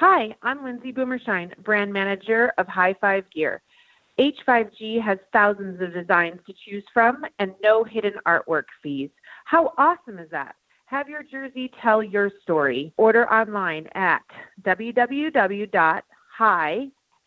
Hi, I'm Lindsay Boomershine, brand manager of High Five Gear. H5G has thousands of designs to choose from and no hidden artwork fees. How awesome is that? Have your jersey tell your story. Order online at www.high,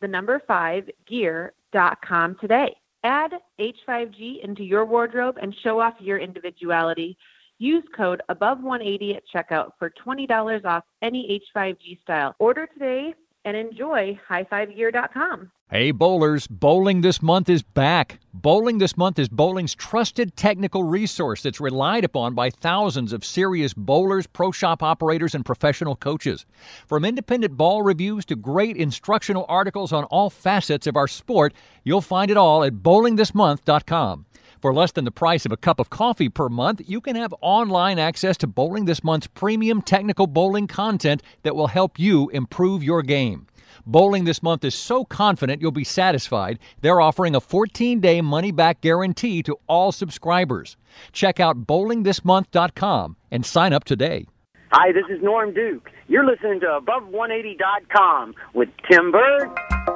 the number five, gear.com today. Add H5G into your wardrobe and show off your individuality. Use code above 180 at checkout for $20 off any H5G style. Order today and enjoy highfivegear.com. Hey, bowlers, bowling this month is back. Bowling this month is bowling's trusted technical resource that's relied upon by thousands of serious bowlers, pro shop operators, and professional coaches. From independent ball reviews to great instructional articles on all facets of our sport, you'll find it all at bowlingthismonth.com. For less than the price of a cup of coffee per month, you can have online access to Bowling This Month's premium technical bowling content that will help you improve your game. Bowling This Month is so confident you'll be satisfied, they're offering a 14 day money back guarantee to all subscribers. Check out bowlingthismonth.com and sign up today. Hi, this is Norm Duke. You're listening to Above180.com with Tim Berg.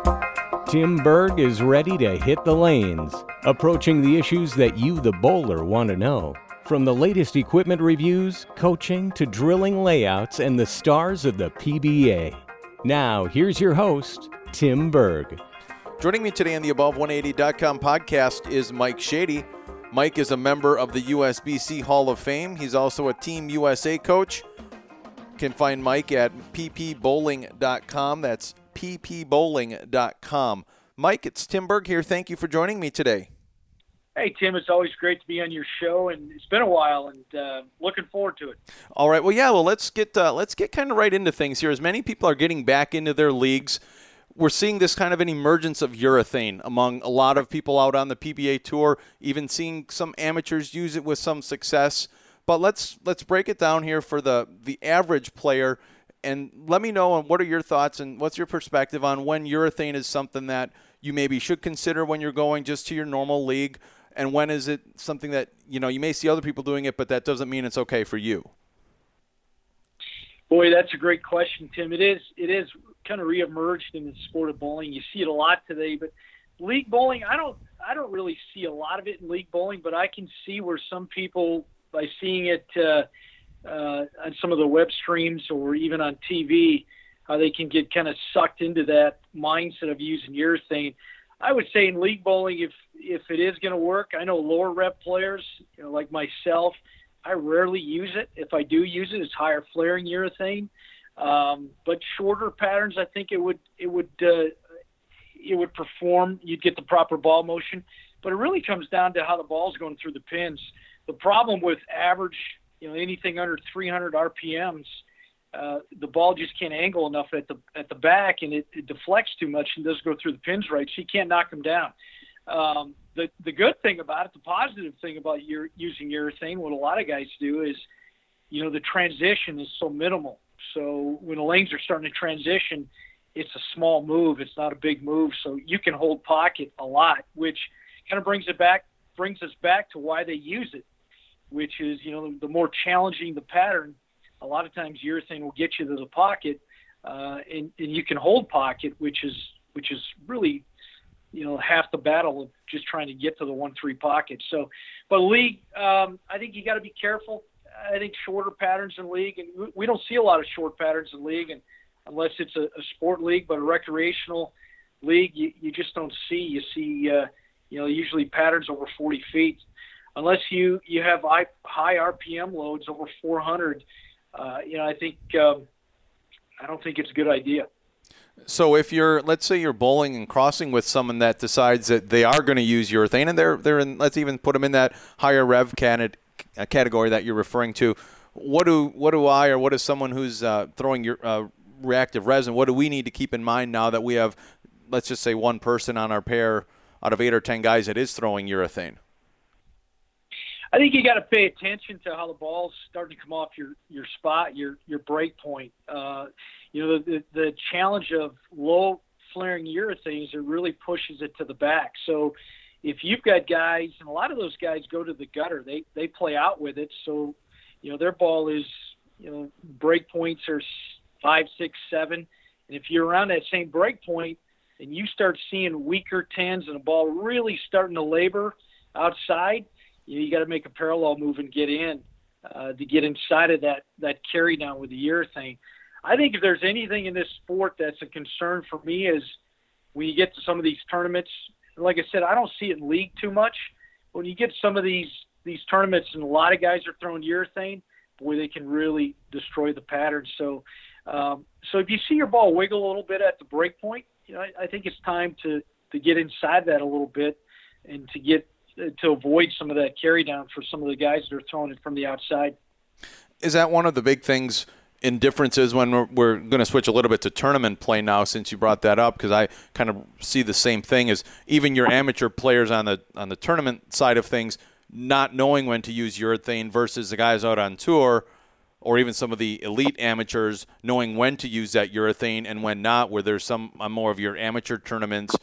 Tim Berg is ready to hit the lanes, approaching the issues that you, the bowler, want to know. From the latest equipment reviews, coaching, to drilling layouts, and the stars of the PBA. Now, here's your host, Tim Berg. Joining me today on the Above180.com podcast is Mike Shady. Mike is a member of the USBC Hall of Fame. He's also a Team USA coach. You can find Mike at ppbowling.com. That's ppbowling.com. Mike, it's Tim Berg here. Thank you for joining me today. Hey Tim, it's always great to be on your show, and it's been a while, and uh, looking forward to it. All right, well, yeah, well, let's get uh, let's get kind of right into things here. As many people are getting back into their leagues, we're seeing this kind of an emergence of urethane among a lot of people out on the PBA tour. Even seeing some amateurs use it with some success. But let's let's break it down here for the the average player, and let me know what are your thoughts and what's your perspective on when urethane is something that you maybe should consider when you're going just to your normal league and when is it something that you know you may see other people doing it, but that doesn't mean it's okay for you? Boy, that's a great question, Tim. It is. It is kind of reemerged in the sport of bowling. You see it a lot today, but league bowling, I don't. I don't really see a lot of it in league bowling, but I can see where some people, by seeing it uh, uh, on some of the web streams or even on TV, how they can get kind of sucked into that mindset of using urethane. I would say in league bowling, if if it is going to work, I know lower rep players, you know, like myself, I rarely use it. If I do use it, it's higher flaring urethane. Um, but shorter patterns, I think it would it would uh, it would perform. You'd get the proper ball motion, but it really comes down to how the ball's going through the pins. The problem with average, you know, anything under 300 RPMs uh, the ball just can't angle enough at the at the back, and it, it deflects too much and doesn't go through the pins right. You can't knock them down. Um, the the good thing about it, the positive thing about your using urethane, what a lot of guys do is, you know, the transition is so minimal. So when the lanes are starting to transition, it's a small move. It's not a big move, so you can hold pocket a lot, which kind of brings it back brings us back to why they use it, which is you know the, more challenging the pattern, a lot of times urethane will get you to the pocket, uh, and, and you can hold pocket, which is which is really you know half the battle of just trying to get to the one three pocket. So, but league, um, I think you got to be careful. I think shorter patterns in league, and we don't see a lot of short patterns in league, and unless it's a, a sport league, but a recreational league, you, you just don't see. You see, uh, you know, usually patterns over 40 feet. Unless you you have high, RPM loads over 400, uh, you know, I think um, I don't think it's a good idea. So if you're, let's say you're bowling and crossing with someone that decides that they are going to use urethane, and they're they're in, let's even put them in that higher rev candid, uh, category that you're referring to. What do what do I or what is someone who's uh, throwing your uh, reactive resin? What do we need to keep in mind now that we have, let's just say, one person on our pair out of eight or ten guys that is throwing urethane? I think you got to pay attention to how the ball's starting to come off your your spot, your your break point. Uh, you know, the, the challenge of low flaring urethanes it really pushes it to the back. So if you've got guys, and a lot of those guys go to the gutter, they they play out with it. So you know their ball is you know break points are five, six, seven, And if you're around that same break point and you start seeing weaker tens and a ball really starting to labor outside, you, know, you got to make a parallel move and get in uh, to get inside of that that carry down with the urethane. I think if there's anything in this sport that's a concern for me is when you get to some of these tournaments. Like I said, I don't see it in league too much. When you get some of these these tournaments and a lot of guys are throwing urethane, boy, they can really destroy the pattern. So, um, so if you see your ball wiggle a little bit at the break point, you know, I, I think it's time to to get inside that a little bit and to get to avoid some of that carry down for some of the guys that are throwing it from the outside. Is that one of the big things in differences when we're, we're going to switch a little bit to tournament play now since you brought that up because I kind of see the same thing as even your amateur players on the on the tournament side of things not knowing when to use urethane versus the guys out on tour or even some of the elite amateurs knowing when to use that urethane and when not where there's some uh, more of your amateur tournaments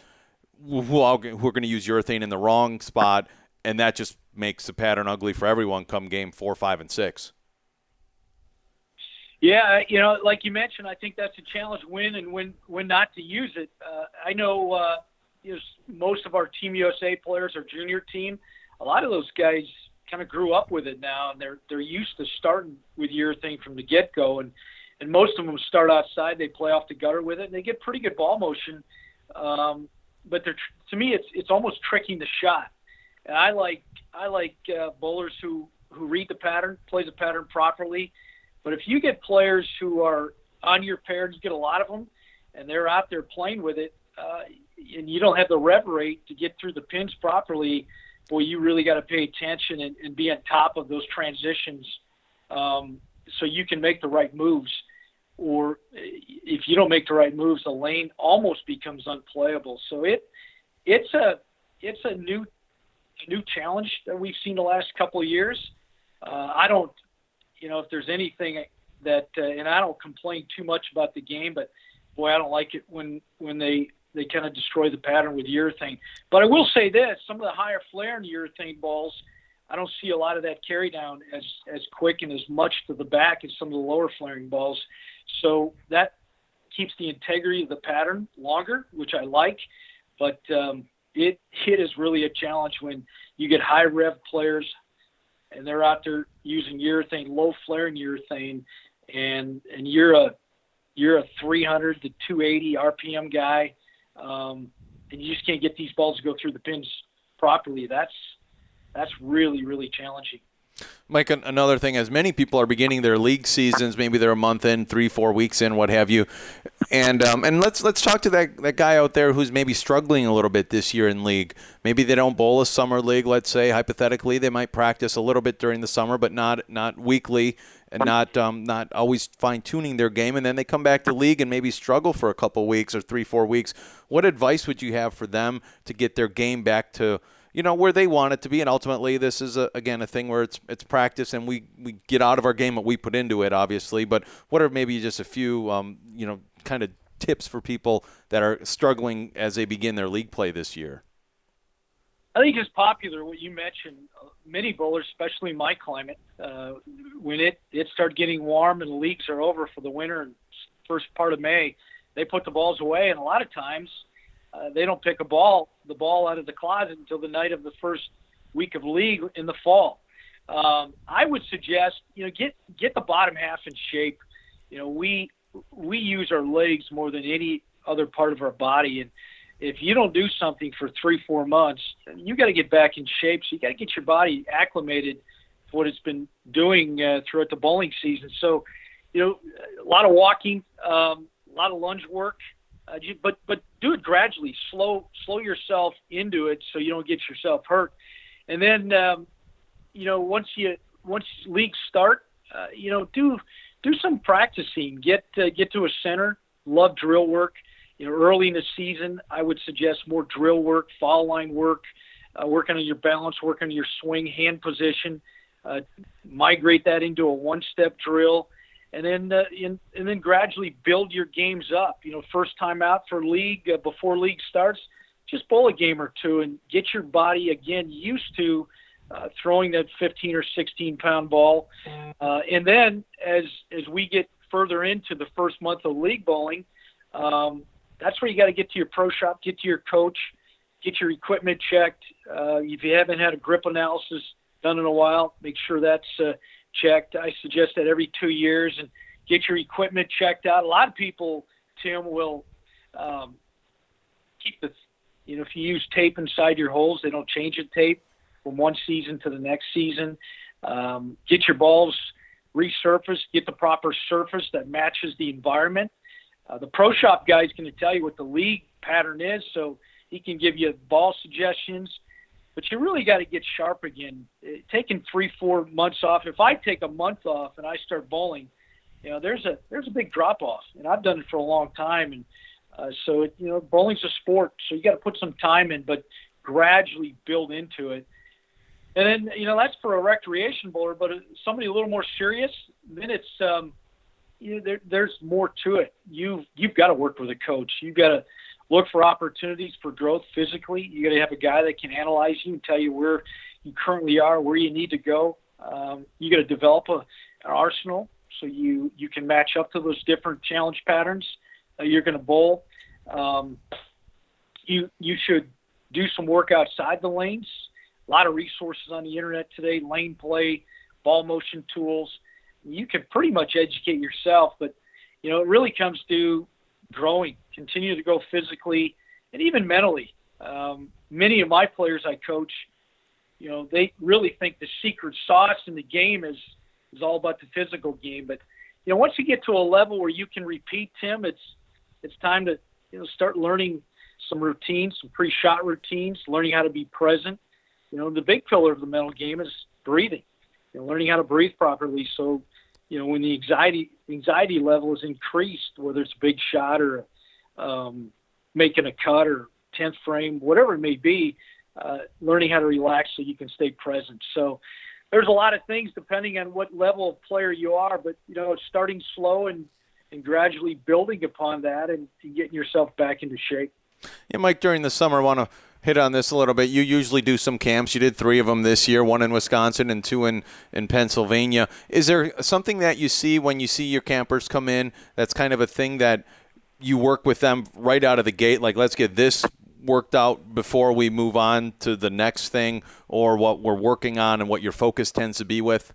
who, are going to use urethane in the wrong spot and that just makes the pattern ugly for everyone come game four five and six yeah, you know, like you mentioned, I think that's a challenge when and when when not to use it. Uh, I know, uh, you know most of our Team USA players, our junior team, a lot of those guys kind of grew up with it now, and they're they're used to starting with urethane from the get go, and and most of them start outside, they play off the gutter with it, and they get pretty good ball motion. Um, but they're to me, it's it's almost tricking the shot. And I like I like uh, bowlers who who read the pattern, plays the pattern properly but if you get players who are on your pair, you get a lot of them, and they're out there playing with it, uh, and you don't have the rev rate to get through the pins properly, boy, you really got to pay attention and, and be on top of those transitions um, so you can make the right moves. Or if you don't make the right moves, the lane almost becomes unplayable. So it it's a it's a new new challenge that we've seen the last couple of years. Uh, I don't you know, if there's anything that, uh, and I don't complain too much about the game, but boy, I don't like it when when they they kind of destroy the pattern with urethane. But I will say this: some of the higher flaring urethane balls, I don't see a lot of that carry down as as quick and as much to the back as some of the lower flaring balls. So that keeps the integrity of the pattern longer, which I like. But um, it it is really a challenge when you get high rev players, and they're out there using urethane, low flaring urethane, and and you're a you're a 300 to 280 RPM guy, um, and you just can't get these balls to go through the pins properly. That's that's really really challenging. Mike, another thing, as many people are beginning their league seasons, maybe they're a month in, three, four weeks in, what have you, and um, and let's let's talk to that that guy out there who's maybe struggling a little bit this year in league. Maybe they don't bowl a summer league. Let's say hypothetically, they might practice a little bit during the summer, but not not weekly and not um, not always fine tuning their game, and then they come back to league and maybe struggle for a couple weeks or three, four weeks. What advice would you have for them to get their game back to you know where they want it to be and ultimately this is a, again a thing where it's it's practice and we we get out of our game what we put into it obviously but what are maybe just a few um, you know kind of tips for people that are struggling as they begin their league play this year I think it's popular what you mentioned. Many bowlers, especially my climate, uh, when it it started getting warm and the leagues are over for the winter and first part of May, they put the balls away, and a lot of times uh, they don't pick a ball, the ball out of the closet until the night of the first week of league in the fall. Um, I would suggest, you know, get get the bottom half in shape. You know, we we use our legs more than any other part of our body, and if you don't do something for three four months, you got to get back in shape. So you got to get your body acclimated to what it's been doing uh, throughout the bowling season. So, you know, a lot of walking, um, a lot of lunge work, uh, but but do it gradually. Slow slow yourself into it so you don't get yourself hurt. And then um, you know once you once leagues start, uh, you know do do some practicing. Get uh, get to a center. Love drill work. You know early in the season, I would suggest more drill work, foul line work, uh, working on your balance, working on your swing, hand position. Uh, migrate that into a one-step drill and then uh, in, and then gradually build your games up. You know, first time out for league uh, before league starts, just bowl a game or two and get your body again used to uh, throwing that 15 or 16 pound ball. Uh, and then as as we get further into the first month of league bowling, Um, that's where you got to get to your pro shop, get to your coach, get your equipment checked. Uh, if you haven't had a grip analysis done in a while, make sure that's uh, checked. I suggest that every two years and get your equipment checked out. A lot of people, Tim, will um, keep the, you know, if you use tape inside your holes, they don't change the tape from one season to the next season. Um, get your balls resurfaced, get the proper surface that matches the environment. Uh, the pro shop guy is going to tell you what the league pattern is, so he can give you ball suggestions. But you really got to get sharp again. It, uh, taking three, four months off. If I take a month off and I start bowling, you know, there's a there's a big drop off, and I've done it for a long time. And uh, so, it, you know, bowling's a sport, so you got to put some time in, but gradually build into it. And then, you know, that's for a recreation bowler, but somebody a little more serious, then it's um, you know, there, there's more to it. You you've got to work with a coach. You've got to look for opportunities for growth physically. You got to have a guy that can analyze you and tell you where you currently are, where you need to go. Um, you got to develop a, an arsenal so you you can match up to those different challenge patterns you're going to bowl. Um, you you should do some work outside the lanes. A lot of resources on the internet today, lane play, ball motion tools you can pretty much educate yourself, but you know, it really comes to growing, continue to grow physically and even mentally. Um, many of my players I coach, you know, they really think the secret sauce in the game is is all about the physical game. But you know, once you get to a level where you can repeat, Tim, it's it's time to you know start learning some routines, some pre-shot routines, learning how to be present. You know, the big pillar of the mental game is breathing. You know, learning how to breathe properly so you know, when the anxiety anxiety level is increased, whether it's a big shot or um, making a cut or tenth frame, whatever it may be, uh, learning how to relax so you can stay present. So there's a lot of things depending on what level of player you are, but you know, starting slow and and gradually building upon that and getting yourself back into shape. Yeah, Mike. During the summer, I want to hit on this a little bit. You usually do some camps. You did three of them this year, one in Wisconsin and two in, in Pennsylvania. Is there something that you see when you see your campers come in that's kind of a thing that you work with them right out of the gate? Like, let's get this worked out before we move on to the next thing or what we're working on and what your focus tends to be with?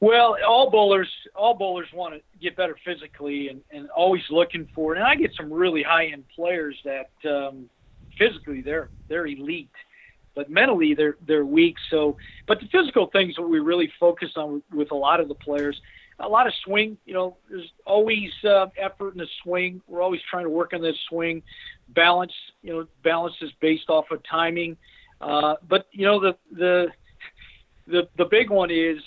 Well, all bowlers, all bowlers want to get better physically and, and always looking for it. And I get some really high end players that um, physically they're they're elite, but mentally they're they're weak. So, but the physical things that we really focus on with, with a lot of the players. A lot of swing, you know. There's always uh, effort in the swing. We're always trying to work on this swing. Balance, you know, balance is based off of timing. Uh, but you know, the the the the big one is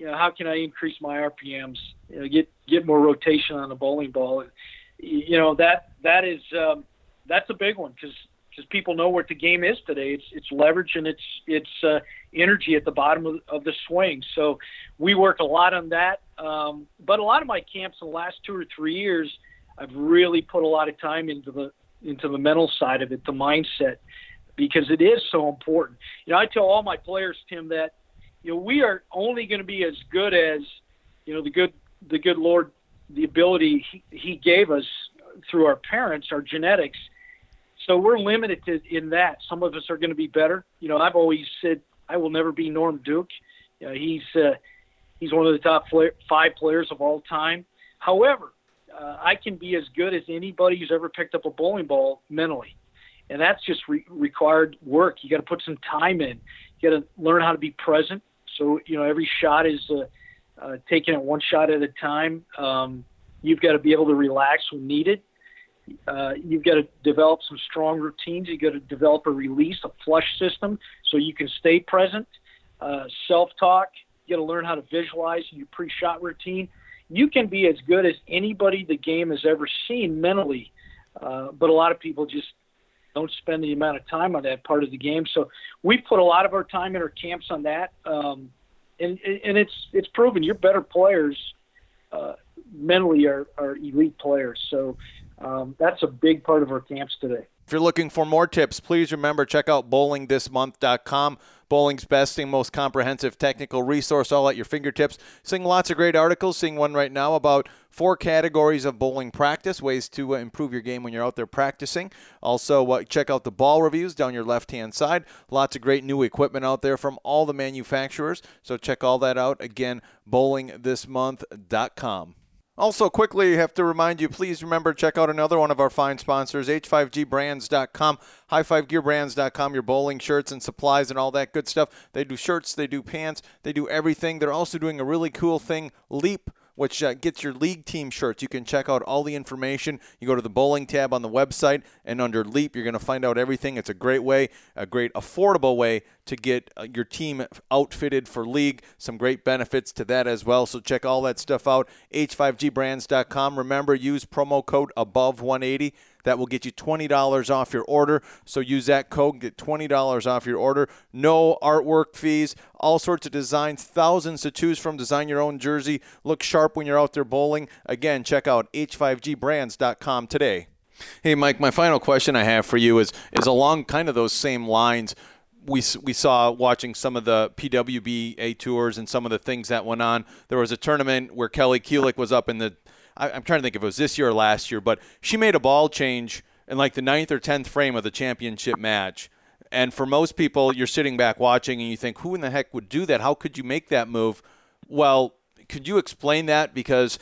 you know, how can I increase my RPMs? You know, get get more rotation on the bowling ball. You know that that is um, that's a big one because because people know what the game is today. It's it's leverage and it's it's uh, energy at the bottom of, of the swing. So we work a lot on that. Um, but a lot of my camps in the last two or three years, I've really put a lot of time into the into the mental side of it, the mindset, because it is so important. You know, I tell all my players, Tim, that you know we are only going to be as good as you know the good the good Lord, the ability he, he gave us through our parents, our genetics so we're limited to, in that. Some of us are going to be better. You know, I've always said I will never be Norm Duke. You know, he's uh, he's one of the top five players of all time. However, uh, I can be as good as anybody who's ever picked up a bowling ball mentally, and that's just re- required work. You got to put some time in. You got to learn how to be present. So you know, every shot is uh, uh, taken at one shot at a time. Um, you've got to be able to relax when needed uh, you've got to develop some strong routines. You've got to develop a release, a flush system, so you can stay present. Uh, self-talk. You got to learn how to visualize your pre-shot routine. You can be as good as anybody the game has ever seen mentally, uh, but a lot of people just don't spend the amount of time on that part of the game. So we put a lot of our time in our camps on that, um, and and it's it's proven you're better players uh, mentally are, are elite players. So um, that's a big part of our camps today. If you're looking for more tips, please remember check out bowlingthismonth.com. bowling's best and most comprehensive technical resource, all at your fingertips. Seeing lots of great articles. Seeing one right now about four categories of bowling practice, ways to uh, improve your game when you're out there practicing. Also, uh, check out the ball reviews down your left hand side. Lots of great new equipment out there from all the manufacturers. So check all that out. Again, bowlingthismonth.com. Also, quickly, have to remind you, please remember check out another one of our fine sponsors, h5gbrands.com, high5gearbrands.com, your bowling shirts and supplies and all that good stuff. They do shirts, they do pants, they do everything. They're also doing a really cool thing, Leap which uh, gets your league team shirts. You can check out all the information. You go to the bowling tab on the website, and under Leap, you're going to find out everything. It's a great way, a great affordable way to get uh, your team outfitted for league. Some great benefits to that as well. So check all that stuff out. H5gbrands.com. Remember, use promo code above 180 that will get you $20 off your order. So use that code, get $20 off your order. No artwork fees, all sorts of designs, thousands to choose from. Design your own jersey. Look sharp when you're out there bowling. Again, check out h5gbrands.com today. Hey, Mike, my final question I have for you is, is along kind of those same lines we, we saw watching some of the PWBA tours and some of the things that went on. There was a tournament where Kelly Kulick was up in the I, am trying to think if it was this year or last year, but she made a ball change in like the ninth or tenth frame of the championship match. And for most people, you're sitting back watching and you think, who in the heck would do that? How could you make that move? Well, could you explain that? Because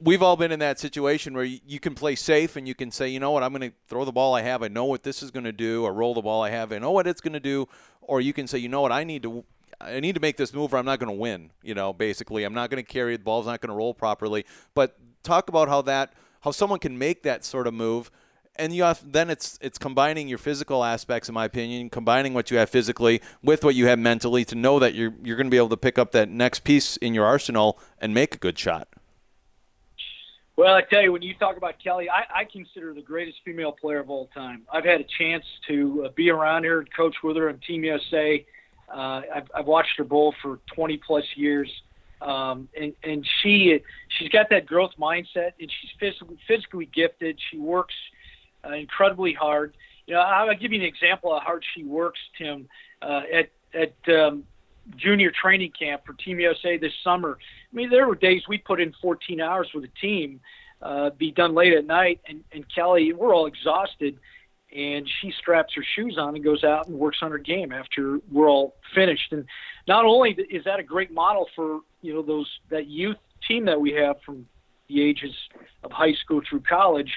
we've all been in that situation where you, can play safe and you can say, you know what, I'm going to throw the ball I have. I know what this is going to do, or roll the ball I have. I know what it's going to do. Or you can say, you know what, I need to I need to make this move or I'm not going to win. You know, basically, I'm not going to carry the ball's not going to roll properly. But talk about how that how someone can make that sort of move and you have then it's it's combining your physical aspects in my opinion combining what you have physically with what you have mentally to know that you're you're going to be able to pick up that next piece in your arsenal and make a good shot well i tell you when you talk about kelly i, I consider the greatest female player of all time i've had a chance to uh, be around her and coach with her on team usa uh, I've, I've watched her bowl for 20 plus years um, and and she she's got that growth mindset, and she's physically physically gifted. She works uh, incredibly hard. You know, I'll give you an example of how hard she works, Tim. Uh, at at um, junior training camp for Team USA this summer. I mean, there were days we put in 14 hours with the team, uh, be done late at night, and, and Kelly, we're all exhausted, and she straps her shoes on and goes out and works on her game after we're all finished. And not only is that a great model for you know those that youth team that we have from the ages of high school through college,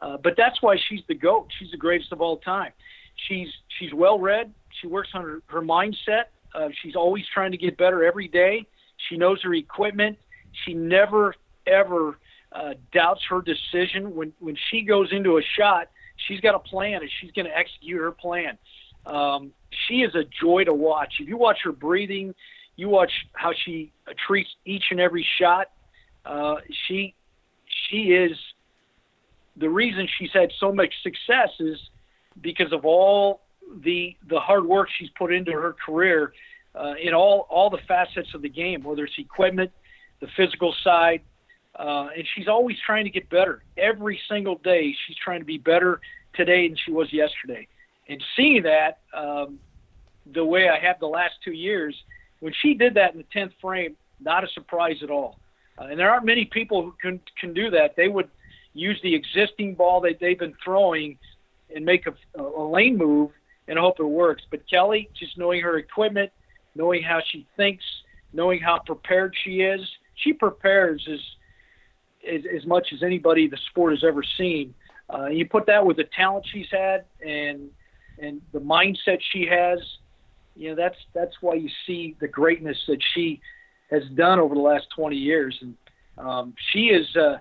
uh, but that's why she's the goat. She's the greatest of all time. She's she's well read. She works on her, her mindset. Uh, she's always trying to get better every day. She knows her equipment. She never ever uh, doubts her decision when when she goes into a shot. She's got a plan and she's going to execute her plan. Um, she is a joy to watch. If you watch her breathing, you watch how she treats each and every shot. Uh, she she is the reason she's had so much success is because of all the the hard work she's put into her career uh, in all all the facets of the game, whether it's equipment, the physical side, uh, and she's always trying to get better. Every single day, she's trying to be better today than she was yesterday. And seeing that, um, the way I have the last two years, when she did that in the tenth frame, not a surprise at all. Uh, and there aren't many people who can can do that. They would use the existing ball that they've been throwing and make a, a lane move and I hope it works. But Kelly, just knowing her equipment, knowing how she thinks, knowing how prepared she is, she prepares as as, as much as anybody the sport has ever seen. Uh, you put that with the talent she's had and and the mindset she has, you know, that's that's why you see the greatness that she has done over the last 20 years. And um, she is uh,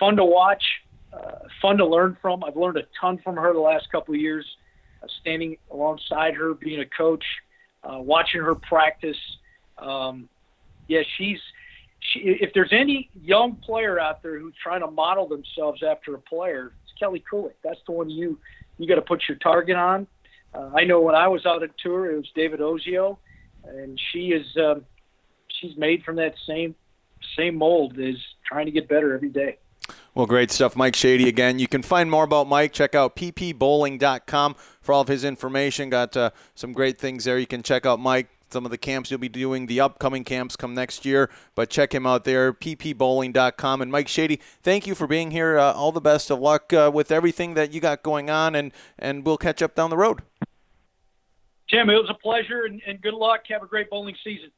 fun to watch, uh, fun to learn from. I've learned a ton from her the last couple of years, standing alongside her, being a coach, uh, watching her practice. Um, yeah, she's. She, if there's any young player out there who's trying to model themselves after a player, it's Kelly Kulick. That's the one you you got to put your target on. Uh, I know when I was out at tour, it was David Ozio, and she is um, she's made from that same same mold. Is trying to get better every day. Well, great stuff. Mike Shady again. You can find more about Mike. Check out ppbowling.com for all of his information. Got uh, some great things there. You can check out Mike some of the camps you'll be doing, the upcoming camps come next year. But check him out there, ppbowling.com. And Mike Shady, thank you for being here. Uh, all the best of luck uh, with everything that you got going on, and, and we'll catch up down the road. Tim, it was a pleasure, and, and good luck. Have a great bowling season.